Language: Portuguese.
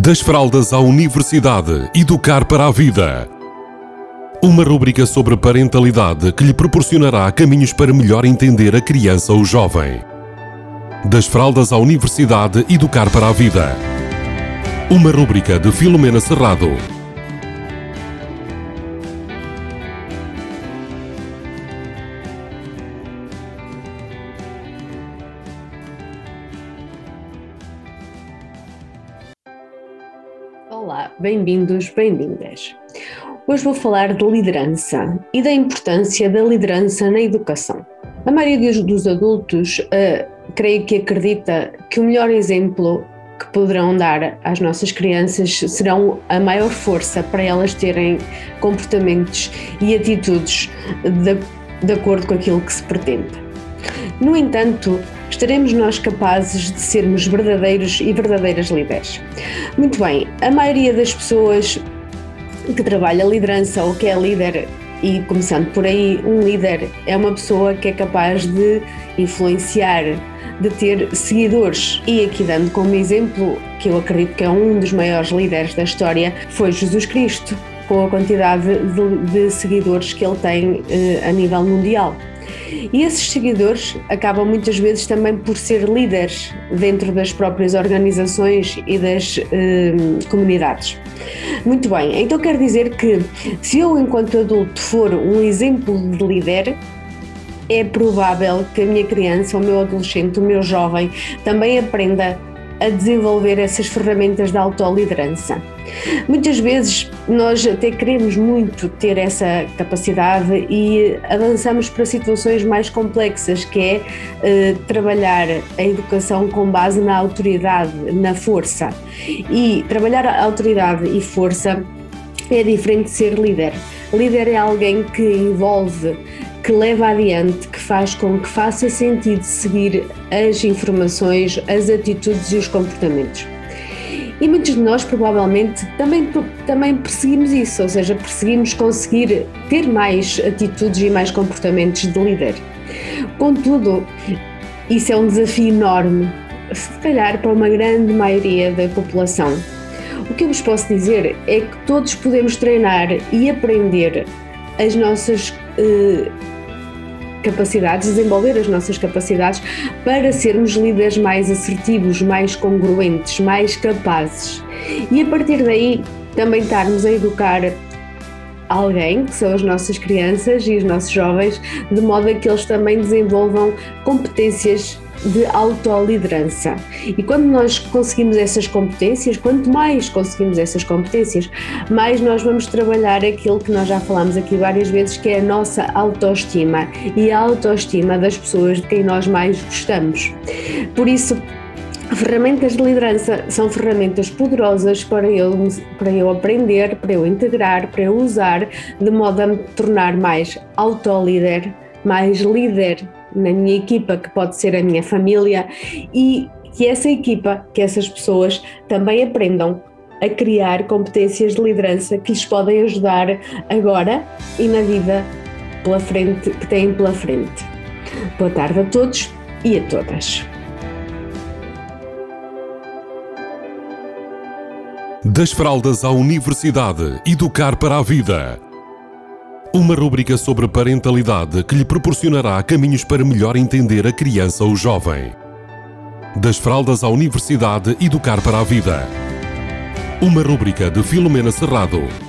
Das fraldas à universidade, educar para a vida. Uma rúbrica sobre parentalidade que lhe proporcionará caminhos para melhor entender a criança ou jovem. Das fraldas à universidade, educar para a vida. Uma rúbrica de Filomena Serrado. Olá, bem-vindos, bem-vindas. Hoje vou falar de liderança e da importância da liderança na educação. A maioria dos, adultos, uh, creio que acredita que o melhor exemplo que poderão dar às nossas crianças serão a maior força para elas terem comportamentos e atitudes de, de acordo com aquilo que se pretende. No entanto, estaremos nós capazes de sermos verdadeiros e verdadeiras líderes? Muito bem, a maioria das pessoas que trabalha liderança ou que é líder, e começando por aí, um líder é uma pessoa que é capaz de influenciar, de ter seguidores. E aqui dando como exemplo, que eu acredito que é um dos maiores líderes da história, foi Jesus Cristo, com a quantidade de, de seguidores que ele tem eh, a nível mundial. E esses seguidores acabam muitas vezes também por ser líderes dentro das próprias organizações e das eh, comunidades. Muito bem, então quer dizer que se eu, enquanto adulto, for um exemplo de líder, é provável que a minha criança, o meu adolescente, o meu jovem também aprenda a desenvolver essas ferramentas de autoliderança. Muitas vezes nós até queremos muito ter essa capacidade e avançamos para situações mais complexas, que é eh, trabalhar a educação com base na autoridade, na força. E trabalhar a autoridade e força é diferente de ser líder. Líder é alguém que envolve que leva adiante, que faz com que faça sentido seguir as informações, as atitudes e os comportamentos. E muitos de nós provavelmente também, também perseguimos isso, ou seja, perseguimos conseguir ter mais atitudes e mais comportamentos de líder. Contudo, isso é um desafio enorme, se calhar para uma grande maioria da população. O que eu vos posso dizer é que todos podemos treinar e aprender as nossas eh, capacidades, desenvolver as nossas capacidades para sermos líderes mais assertivos, mais congruentes, mais capazes. E a partir daí também estarmos a educar alguém, que são as nossas crianças e os nossos jovens, de modo a que eles também desenvolvam competências de autoliderança. E quando nós conseguimos essas competências, quanto mais conseguimos essas competências, mais nós vamos trabalhar aquilo que nós já falamos aqui várias vezes, que é a nossa autoestima e a autoestima das pessoas de quem nós mais gostamos. Por isso, Ferramentas de liderança são ferramentas poderosas para eu, para eu aprender, para eu integrar, para eu usar, de modo a me tornar mais autolíder, mais líder na minha equipa, que pode ser a minha família, e que essa equipa, que essas pessoas também aprendam a criar competências de liderança que lhes podem ajudar agora e na vida pela frente, que têm pela frente. Boa tarde a todos e a todas. Das fraldas à universidade, educar para a vida. Uma rúbrica sobre parentalidade que lhe proporcionará caminhos para melhor entender a criança ou jovem. Das fraldas à universidade, educar para a vida. Uma rúbrica de Filomena Serrado.